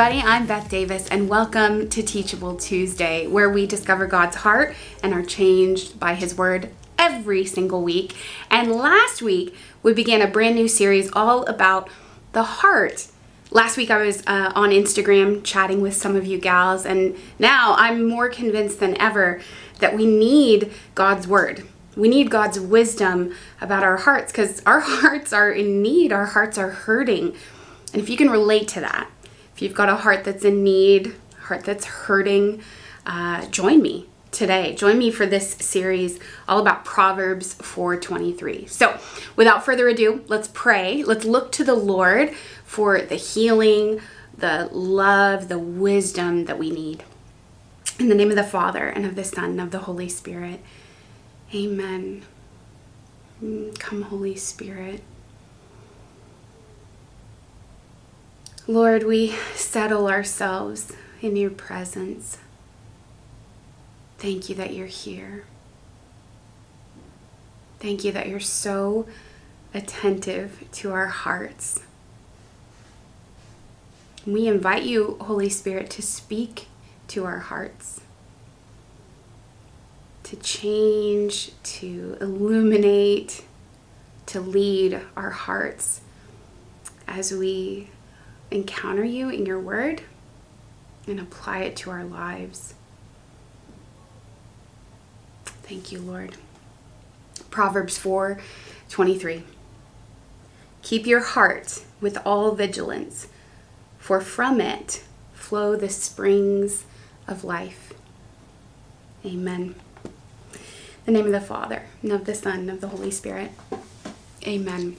Everybody, I'm Beth Davis and welcome to Teachable Tuesday, where we discover God's heart and are changed by His Word every single week. And last week, we began a brand new series all about the heart. Last week, I was uh, on Instagram chatting with some of you gals, and now I'm more convinced than ever that we need God's Word. We need God's wisdom about our hearts because our hearts are in need, our hearts are hurting. And if you can relate to that, if you've got a heart that's in need, heart that's hurting, uh, join me today. Join me for this series all about Proverbs 4:23. So, without further ado, let's pray. Let's look to the Lord for the healing, the love, the wisdom that we need. In the name of the Father and of the Son and of the Holy Spirit. Amen. Mm, come, Holy Spirit. Lord, we settle ourselves in your presence. Thank you that you're here. Thank you that you're so attentive to our hearts. We invite you, Holy Spirit, to speak to our hearts, to change, to illuminate, to lead our hearts as we encounter you in your word and apply it to our lives. Thank you, Lord. Proverbs 4 23. Keep your heart with all vigilance, for from it flow the springs of life. Amen. In the name of the Father, and of the Son, and of the Holy Spirit. Amen.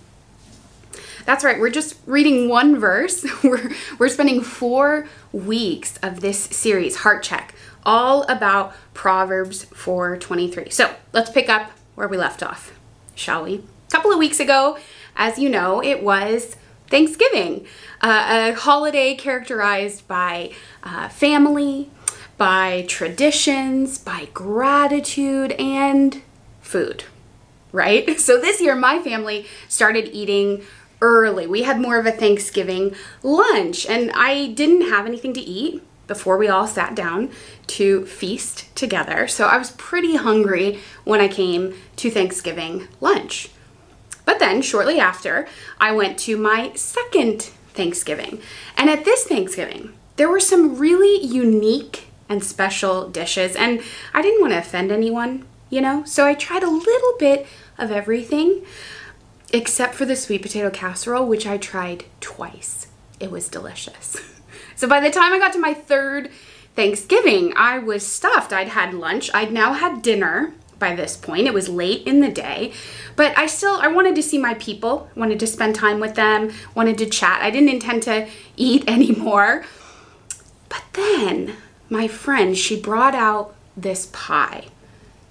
That's right, we're just reading one verse. We're, we're spending four weeks of this series, Heart Check, all about Proverbs 4.23. So let's pick up where we left off, shall we? A couple of weeks ago, as you know, it was Thanksgiving, uh, a holiday characterized by uh, family, by traditions, by gratitude, and food, right? So this year, my family started eating early. We had more of a Thanksgiving lunch, and I didn't have anything to eat before we all sat down to feast together. So I was pretty hungry when I came to Thanksgiving lunch. But then, shortly after, I went to my second Thanksgiving. And at this Thanksgiving, there were some really unique and special dishes, and I didn't want to offend anyone, you know? So I tried a little bit of everything except for the sweet potato casserole, which I tried twice. It was delicious. so by the time I got to my third Thanksgiving, I was stuffed. I'd had lunch, I'd now had dinner by this point. It was late in the day, but I still I wanted to see my people, wanted to spend time with them, wanted to chat. I didn't intend to eat anymore. But then my friend, she brought out this pie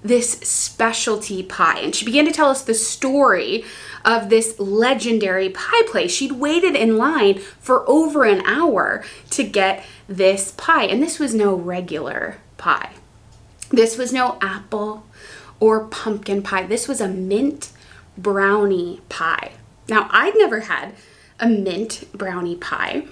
this specialty pie. And she began to tell us the story of this legendary pie place. She'd waited in line for over an hour to get this pie. And this was no regular pie, this was no apple or pumpkin pie. This was a mint brownie pie. Now, I'd never had a mint brownie pie.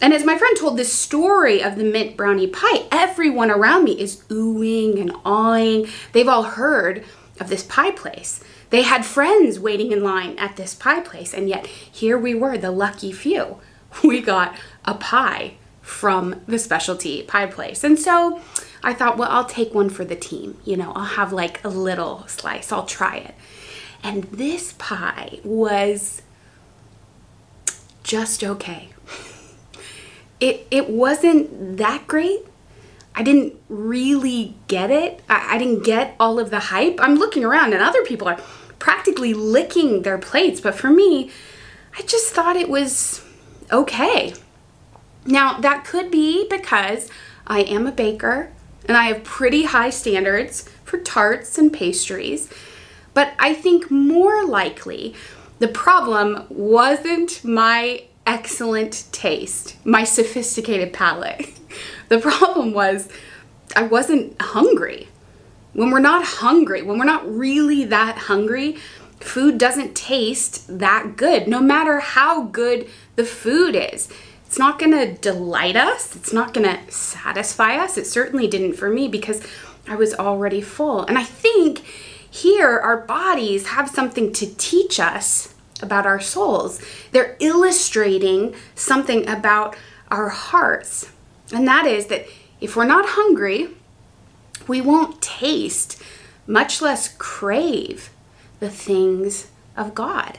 And as my friend told this story of the mint brownie pie, everyone around me is oohing and awing. They've all heard of this pie place. They had friends waiting in line at this pie place, and yet here we were, the lucky few. We got a pie from the specialty pie place. And so I thought, well, I'll take one for the team. You know, I'll have like a little slice, I'll try it. And this pie was just okay it it wasn't that great. I didn't really get it. I, I didn't get all of the hype. I'm looking around and other people are practically licking their plates, but for me, I just thought it was okay. Now, that could be because I am a baker and I have pretty high standards for tarts and pastries, but I think more likely the problem wasn't my excellent taste, my sophisticated palate. the problem was I wasn't hungry. When we're not hungry, when we're not really that hungry, food doesn't taste that good, no matter how good the food is. It's not to delight us. It's not to satisfy us. It certainly didn't for me because I was already full. And I think here our bodies have something to teach us about our souls. They're illustrating something about our hearts. And that is that if we're not hungry, we won't taste, much less crave, the things of God.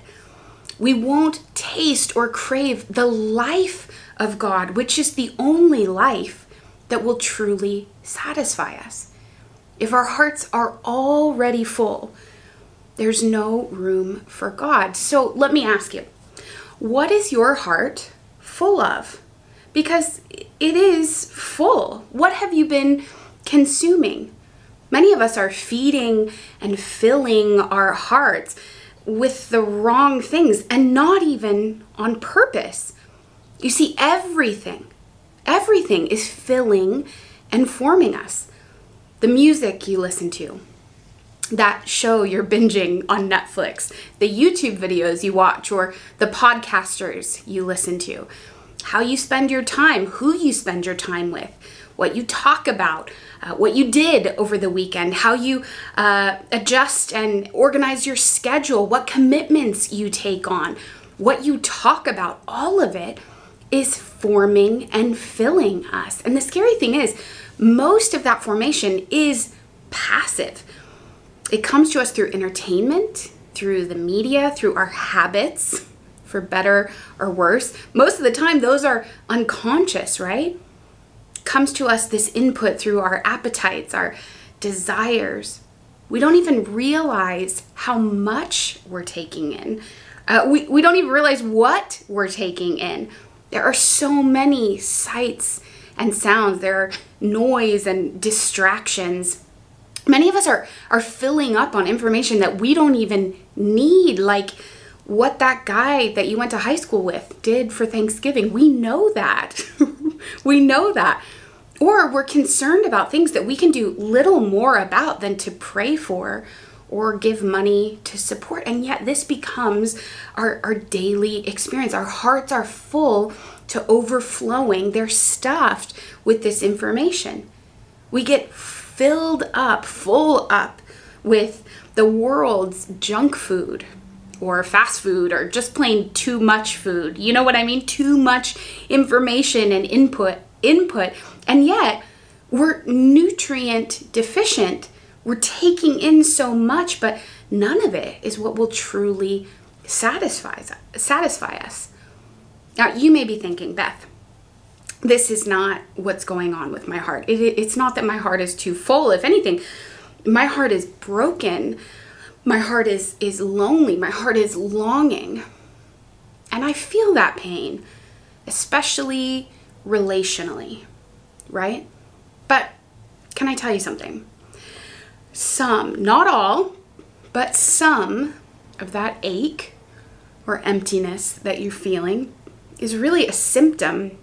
We won't taste or crave the life of God, which is the only life that will truly satisfy us. If our hearts are already full, there's no room for God. So let me ask you, what is your heart full of? Because it is full. What have you been consuming? Many of us are feeding and filling our hearts with the wrong things and not even on purpose. You see, everything, everything is filling and forming us. The music you listen to, that show you're binging on Netflix, the YouTube videos you watch, or the podcasters you listen to, how you spend your time, who you spend your time with, what you talk about, uh, what you did over the weekend, how you uh, adjust and organize your schedule, what commitments you take on, what you talk about, all of it is forming and filling us. And the scary thing is, most of that formation is passive. It comes to us through entertainment, through the media, through our habits, for better or worse. Most of the time, those are unconscious, right? Comes to us this input through our appetites, our desires. We don't even realize how much we're taking in. Uh, we, we don't even realize what we're taking in. There are so many sights and sounds, there are noise and distractions many of us are are filling up on information that we don't even need like what that guy that you went to high school with did for Thanksgiving. We know that. we know that. Or we're concerned about things that we can do little more about than to pray for or give money to support. And yet, this becomes our, our daily experience. Our hearts are full to overflowing, they're stuffed with this information. We get filled up, full up with the world's junk food or fast food or just plain too much food. You know what I mean? Too much information and input input. And yet, we're nutrient deficient. We're taking in so much, but none of it is what will truly satisfy satisfy us. Now, you may be thinking, Beth, this is not what's going on with my heart. It, it's not that my heart is too full. If anything, my heart is broken. My heart is is lonely. My heart is longing. And I feel that pain, especially relationally, right? But can I tell you something? Some, not all, but some of that ache or emptiness that you're feeling is really a symptom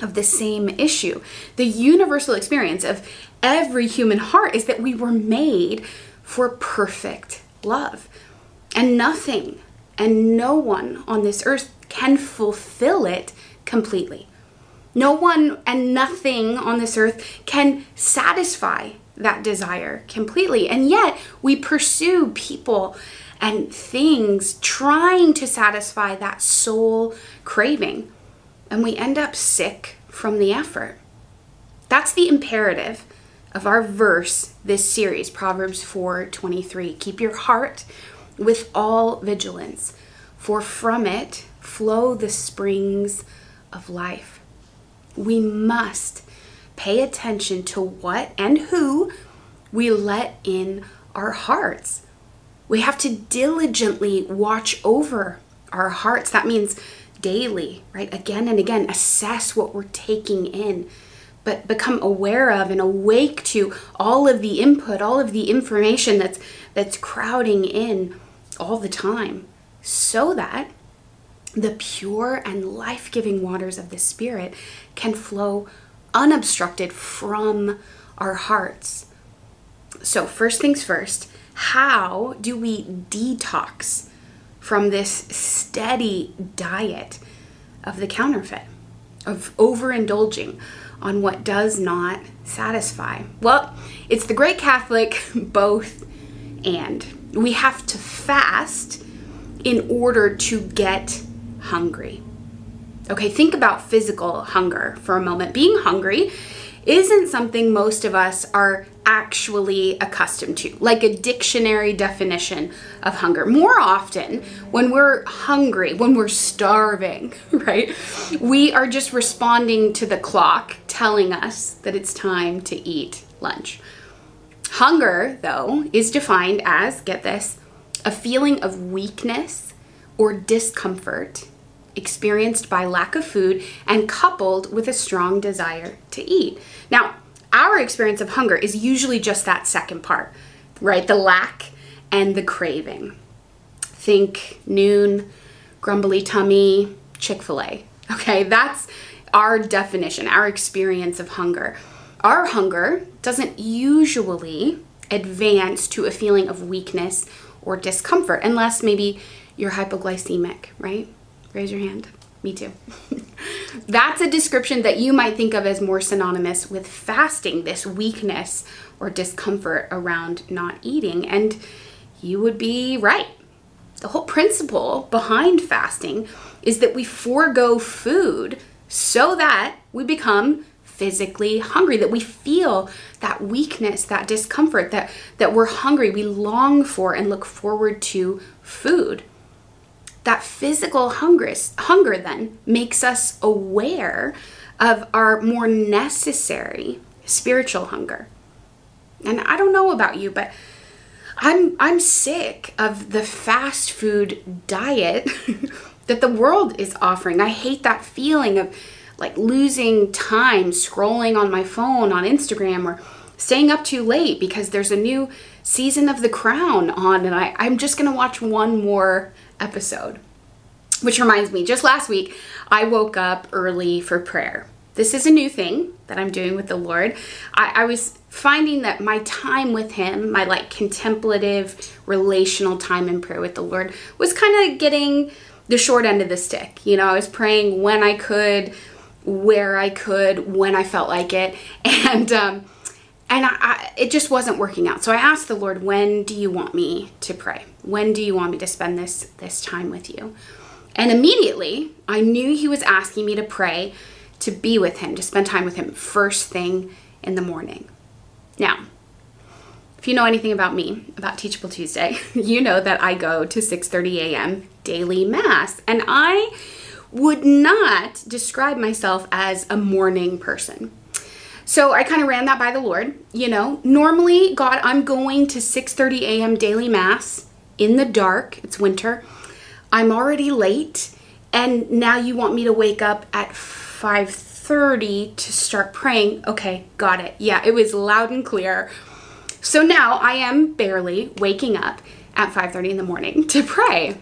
of the same issue. The universal experience of every human heart is that we were made for perfect love. And nothing and no one on this earth can fulfill it completely. No one and nothing on this earth can satisfy that desire completely. And yet we pursue people and things trying to satisfy that soul craving and we end up sick from the effort. That's the imperative of our verse this series, Proverbs 4:23. Keep your heart with all vigilance, for from it flow the springs of life. We must pay attention to what and who we let in our hearts. We have to diligently watch over our hearts. That means daily, right? Again and again, assess what we're taking in, but become aware of and awake to all of the input, all of the information that's that's crowding in all the time so that the pure and life-giving waters of the spirit can flow unobstructed from our hearts. So, first things first, how do we detox from this steady diet of the counterfeit. of overindulging on what does not satisfy? Well, it's the great Catholic both and. We have to fast in order to get hungry. Okay, think about physical hunger for a moment. Being hungry isn't something most of us are actually accustomed to, like a dictionary definition of hunger. More often, when we're hungry, when we're starving, right, we are just responding to the clock telling us that it's time to eat lunch. Hunger, though, is defined as get this a feeling of weakness or discomfort experienced by lack of food and coupled with a strong desire to eat. Now, our experience of hunger is usually just that second part, right? The lack and the craving. Think noon, grumbly tummy, Chick fil A. Okay, that's our definition, our experience of hunger. Our hunger doesn't usually advance to a feeling of weakness or discomfort unless maybe you're hypoglycemic, right? Raise your hand. Me too. That's a description that you might think of as more synonymous with fasting, this weakness or discomfort around not eating. And you would be right. The whole principle behind fasting is that we forego food so that we become physically hungry that we feel that weakness that discomfort that that we're hungry we long for and look forward to food that physical hunger, hunger then makes us aware of our more necessary spiritual hunger. And I don't know about you, but I'm I'm sick of the fast food diet that the world is offering. I hate that feeling of like losing time scrolling on my phone on Instagram or staying up too late because there's a new season of The Crown on and I, I'm just gonna watch one more episode. Which reminds me, just last week, I woke up early for prayer. This is a new thing that I'm doing with the Lord. I, I was finding that my time with Him, my like contemplative, relational time in prayer with the Lord, was kind of getting the short end of the stick. You know, I was praying when I could, where I could, when I felt like it, and um, and I, I, it just wasn't working out. So I asked the Lord, "When do you want me to pray? When do you want me to spend this this time with you?" And immediately, I knew he was asking me to pray to be with him, to spend time with him first thing in the morning. Now, if you know anything about me, about Teachable Tuesday, you know that I go to 6:30 a.m. daily mass, and I would not describe myself as a morning person. So I kind of ran that by the Lord, you know. Normally, God, I'm going to 6:30 a.m. daily mass in the dark. It's winter. I'm already late and now you want me to wake up at 5:30 to start praying. Okay, got it. Yeah, it was loud and clear. So now I am barely waking up at 5:30 in the morning to pray.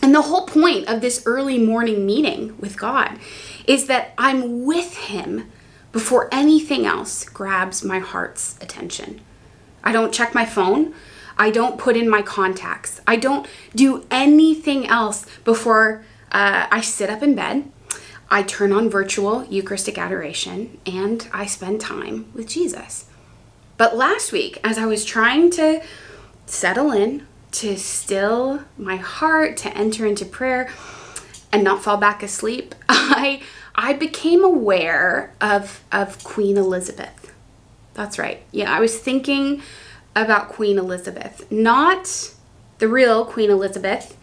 And the whole point of this early morning meeting with God is that I'm with him before anything else grabs my heart's attention. I don't check my phone. I don't put in my contacts. I don't do anything else before uh, I sit up in bed. I turn on virtual Eucharistic adoration and I spend time with Jesus. But last week, as I was trying to settle in, to still my heart, to enter into prayer and not fall back asleep, I I became aware of of Queen Elizabeth. That's right. Yeah, I was thinking about Queen Elizabeth, not the real Queen Elizabeth.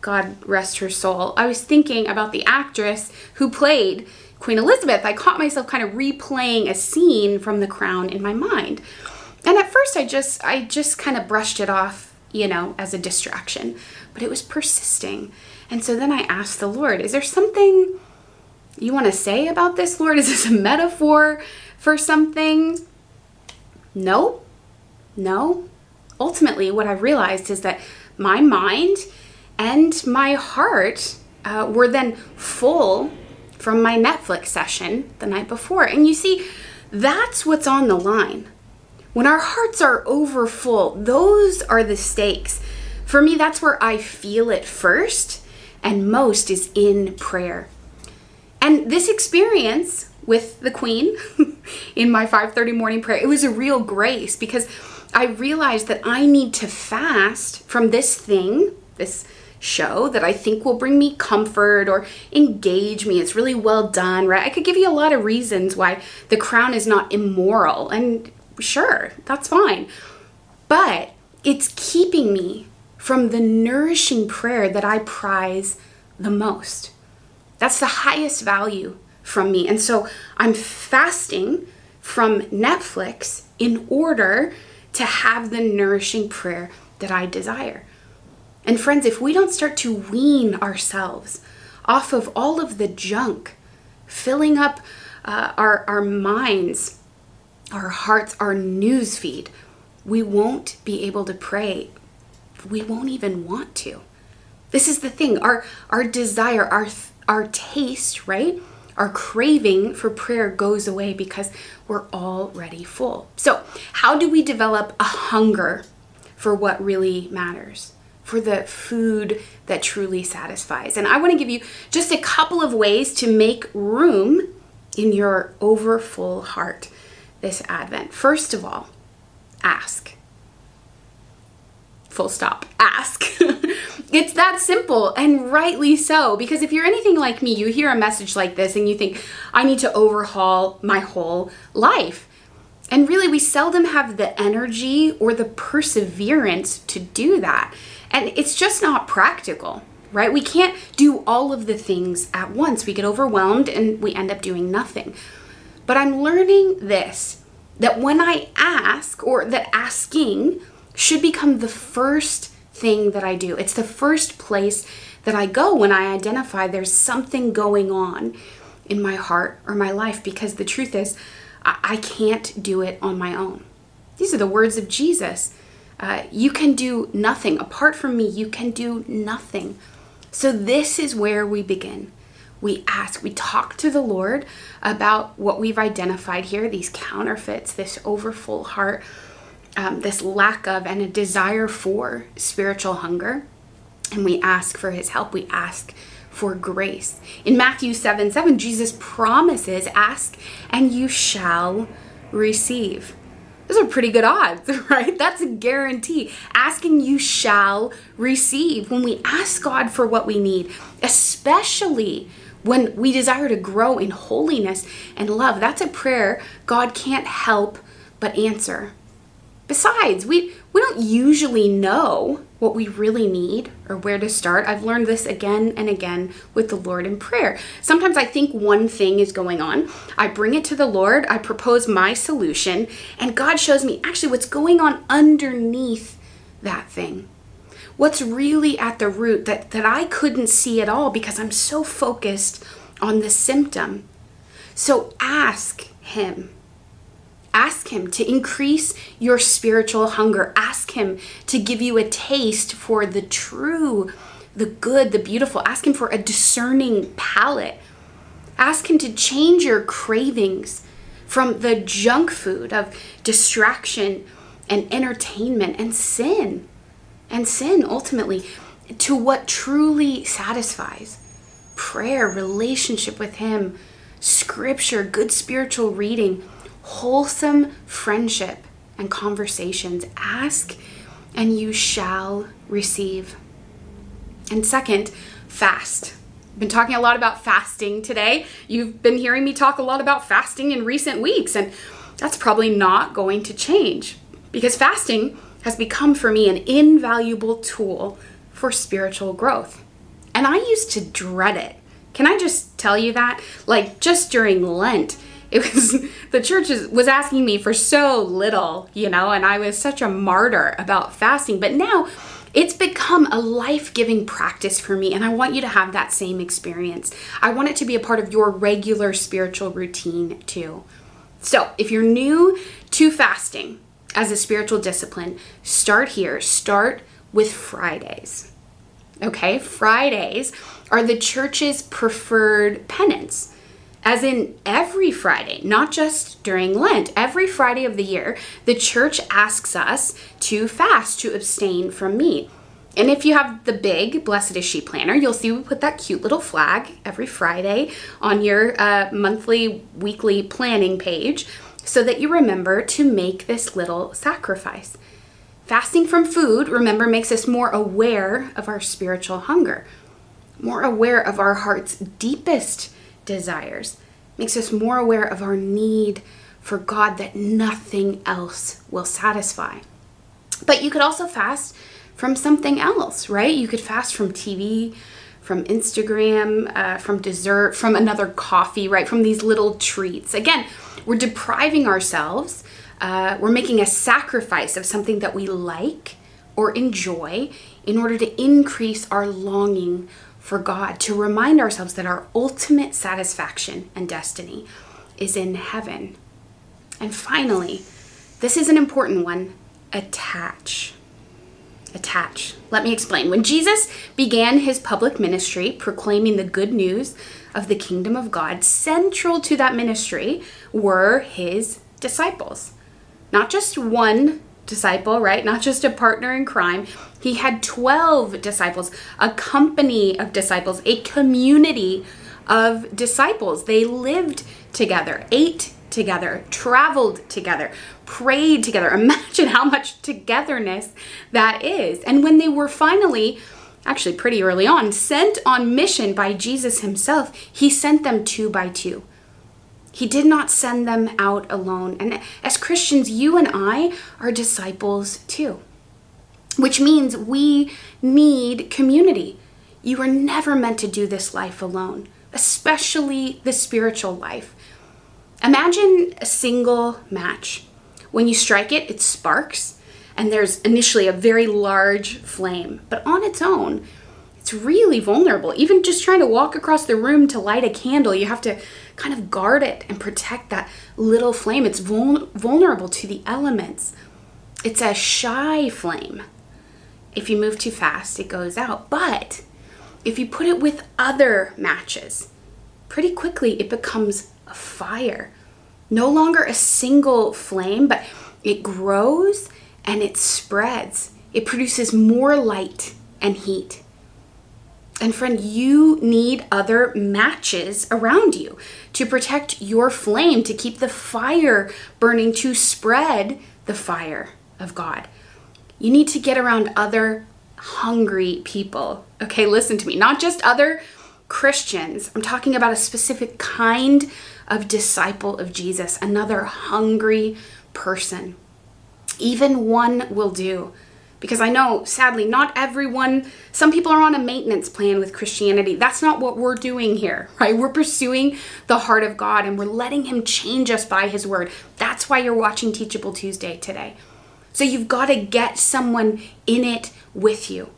God rest her soul. I was thinking about the actress who played Queen Elizabeth. I caught myself kind of replaying a scene from The Crown in my mind. And at first I just I just kind of brushed it off, you know, as a distraction, but it was persisting. And so then I asked the Lord, is there something you want to say about this, Lord? Is this a metaphor for something? No, no. Ultimately, what I realized is that my mind and my heart uh, were then full from my Netflix session the night before. And you see, that's what's on the line. When our hearts are over full, those are the stakes. For me, that's where I feel it first and most is in prayer. And this experience with the queen in my 5:30 morning prayer, it was a real grace because I realized that I need to fast from this thing, this show that I think will bring me comfort or engage me. It's really well done, right? I could give you a lot of reasons why The Crown is not immoral, and sure, that's fine. But it's keeping me from the nourishing prayer that I prize the most. That's the highest value from me. And so I'm fasting from Netflix in order to have the nourishing prayer that I desire. And friends, if we don't start to wean ourselves off of all of the junk filling up uh, our, our minds, our hearts, our news feed, we won't be able to pray. We won't even want to. This is the thing. Our our desire, our our taste, right? Our craving for prayer goes away because we're already full. So, how do we develop a hunger for what really matters? for the food that truly satisfies. And I want to give you just a couple of ways to make room in your overfull heart this Advent. First of all, ask. Full stop. Ask. it's that simple and rightly so because if you're anything like me, you hear a message like this and you think, I need to overhaul my whole life. And really, we seldom have the energy or the perseverance to do that. And it's just not practical, right? We can't do all of the things at once. We get overwhelmed and we end up doing nothing. But I'm learning this that when I ask, or that asking should become the first thing that I do, it's the first place that I go when I identify there's something going on in my heart or my life because the truth is, I can't do it on my own. These are the words of Jesus. Uh, you can do nothing. Apart from me, you can do nothing. So, this is where we begin. We ask, we talk to the Lord about what we've identified here these counterfeits, this overfull heart, um, this lack of, and a desire for spiritual hunger. And we ask for his help. We ask for grace. In Matthew 7 7, Jesus promises, Ask and you shall receive. Those are pretty good odds, right? That's a guarantee. Asking you shall receive when we ask God for what we need, especially when we desire to grow in holiness and love. That's a prayer God can't help but answer. Besides, we, we don't usually know what we really need or where to start. I've learned this again and again with the Lord in prayer. Sometimes I think one thing is going on. I bring it to the Lord, I propose my solution, and God shows me actually what's going on underneath that thing. What's really at the root that, that I couldn't see at all because I'm so focused on the symptom. So ask Him Ask Him to increase your spiritual hunger. Ask Him to give you a taste for the true, the good, the beautiful. Ask Him for a discerning palate. Ask Him to change your cravings from the junk food of distraction and entertainment and sin, and sin ultimately, to what truly satisfies prayer, relationship with Him, scripture, good spiritual reading wholesome friendship and conversations. Ask and you shall receive. And second, fast. I've been talking a lot about fasting today. You've been hearing me talk a lot about fasting in recent weeks, and that's probably not going to change because fasting has become for me an invaluable tool for spiritual growth. And I used to dread it. Can I just tell you that? Like, just during Lent, it was the church was asking me for so little, you know, and I was such a martyr about fasting. But now it's become a life giving practice for me, and I want you to have that same experience. I want it to be a part of your regular spiritual routine too. So, if you're new to fasting as a spiritual discipline, start here. Start with Fridays. Okay, Fridays are the church's preferred penance as in every Friday, not just during Lent, every Friday of the year, the church asks us to fast, to abstain from meat. And if you have the big Blessed is She planner, you'll see we put that cute little flag every Friday on your uh, monthly, weekly planning page so that you remember to make this little sacrifice. Fasting from food, remember, makes us more aware of our spiritual hunger, more aware of our heart's deepest desires, makes us more aware of our need for God that nothing else will satisfy. But you could also fast from something else, right? You could fast from TV, from Instagram, uh, from dessert, from another coffee, right? From these little treats. Again, we're depriving ourselves. Uh, we're making a sacrifice of something that we like or enjoy in order to increase our longing for God, to remind ourselves that our ultimate satisfaction and destiny is in heaven. And finally, this is an important one attach attach. Let me explain. When Jesus began his public ministry proclaiming the good news of the kingdom of God, central to that ministry were his disciples. Not just one disciple, right? Not just a partner in crime. He had 12 disciples, a company of disciples, a community of disciples. They lived together, ate together, traveled together, prayed together. Imagine how much togetherness that is. And when they were finally, actually pretty early on, sent on mission by Jesus himself, he sent them two by two. He did not send them out alone. And as Christians, you and I are disciples too, which means we need community. You are never meant to do this life alone, especially the spiritual life. Imagine a single match. When you strike it, it sparks, and there's initially a very large flame, but on its own, it's really vulnerable. Even just trying to walk across the room to light a candle, you have to kind of guard it and protect that little flame. It's vul- vulnerable to the elements. It's a shy flame. If you move too fast, it goes out. But if you put it with other matches, pretty quickly it becomes a fire. No longer a single flame, but it grows and it spreads. It produces more light and heat. And friend, you need other matches around you to protect your flame, to keep the fire burning, to spread the fire of God. You need to get around other hungry people. Okay, listen to me. Not just other Christians. I'm talking about a specific kind of disciple of Jesus, another hungry person. Even one will do. Because I know, sadly, not everyone, some people are on a maintenance plan with Christianity. That's not what we're doing here, right? We're pursuing the heart of God and we're letting Him change us by His word. That's why you're watching Teachable Tuesday today. So you've got to get someone in it with you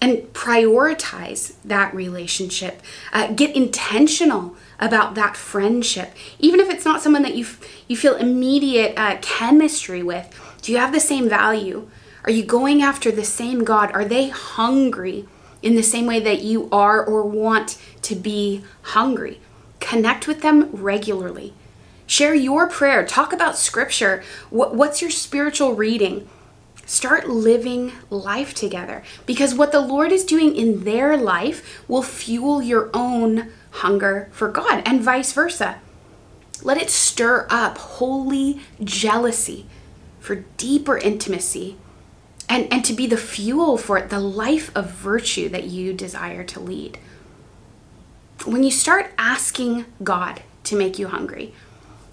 and prioritize that relationship. Uh, get intentional about that friendship, even if it's not someone that you you feel immediate uh, chemistry with. Do you have the same value? Are you going after the same God? Are they hungry in the same way that you are or want to be hungry? Connect with them regularly. Share your prayer. Talk about scripture. What's your spiritual reading? Start living life together because what the Lord is doing in their life will fuel your own hunger for God and vice versa. Let it stir up holy jealousy for deeper intimacy and, and to be the fuel for the life of virtue that you desire to lead. When you start asking God to make you hungry,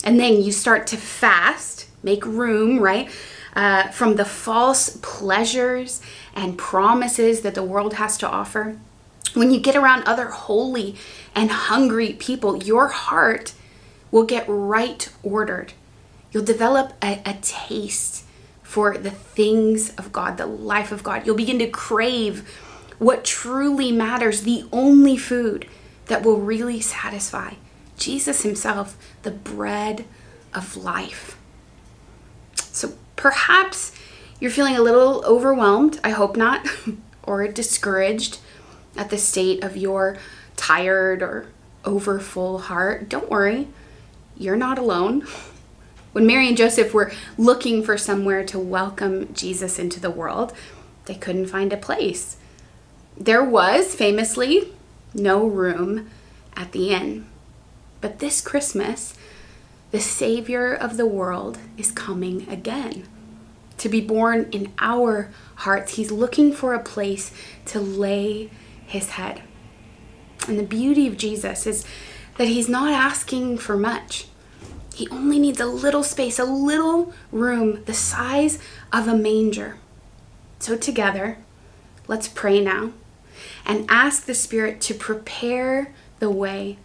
and then you start to fast, make room, right? uh, from the false pleasures and promises that the world has to offer. When you get around other holy and hungry people, your heart will get right ordered. You'll develop a, a taste for the things of God, the life of God. You'll begin to crave what truly matters, the only food that will really satisfy. Jesus Himself, the bread of life. So Perhaps you're feeling a little overwhelmed, I hope not, or discouraged at the state of your tired or overfull heart. Don't worry, you're not alone. When Mary and Joseph were looking for somewhere to welcome Jesus into the world, they couldn't find a place. There was famously no room at the inn. But this Christmas, the Savior of the world is coming again to be born in our hearts. He's looking for a place to lay his head. And the beauty of Jesus is that he's not asking for much. He only needs a little space, a little room the size of a manger. So, together, let's pray now and ask the Spirit to prepare the way,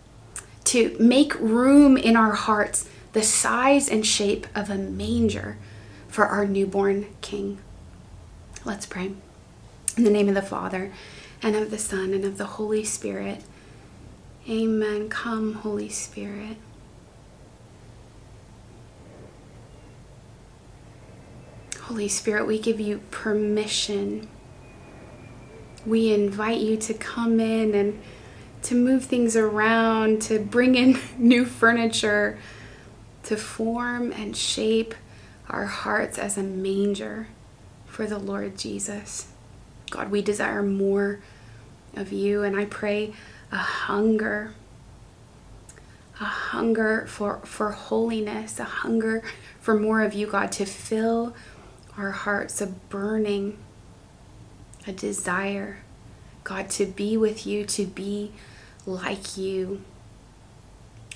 to make room in our hearts the size and shape of a manger for our newborn King. Let's pray. In the name of the Father, and of the Son, and of the Holy Spirit. Amen. Come, Holy Spirit. Holy Spirit, we give you permission. We invite you to come in and to move things around, to bring in new furniture, to form and shape our hearts as a manger for the Lord Jesus. God, we desire more of you, and I pray a hunger, a hunger for, for holiness, a hunger for more of you, God, to fill our hearts, a burning, a desire, God, to be with you, to be like you.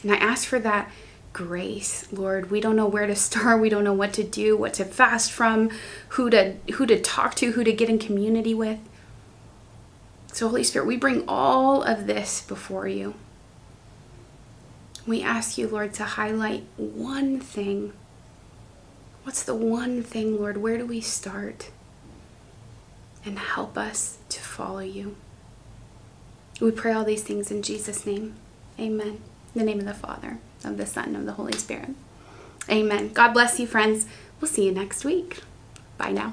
And I ask for that grace, Lord. We don't know where to start. We don't know what to do, what to fast from, who to who to talk to, who to get in community with. So Holy Spirit, we bring all of this before you. We ask you, Lord, to highlight one thing. What's the one thing, Lord? Where do we start? And help us to follow you. We pray all these things in Jesus' name. Amen. In the name of the Father of the Son, of the Holy Spirit. Amen. God bless you, friends. We'll see you next week. Bye now.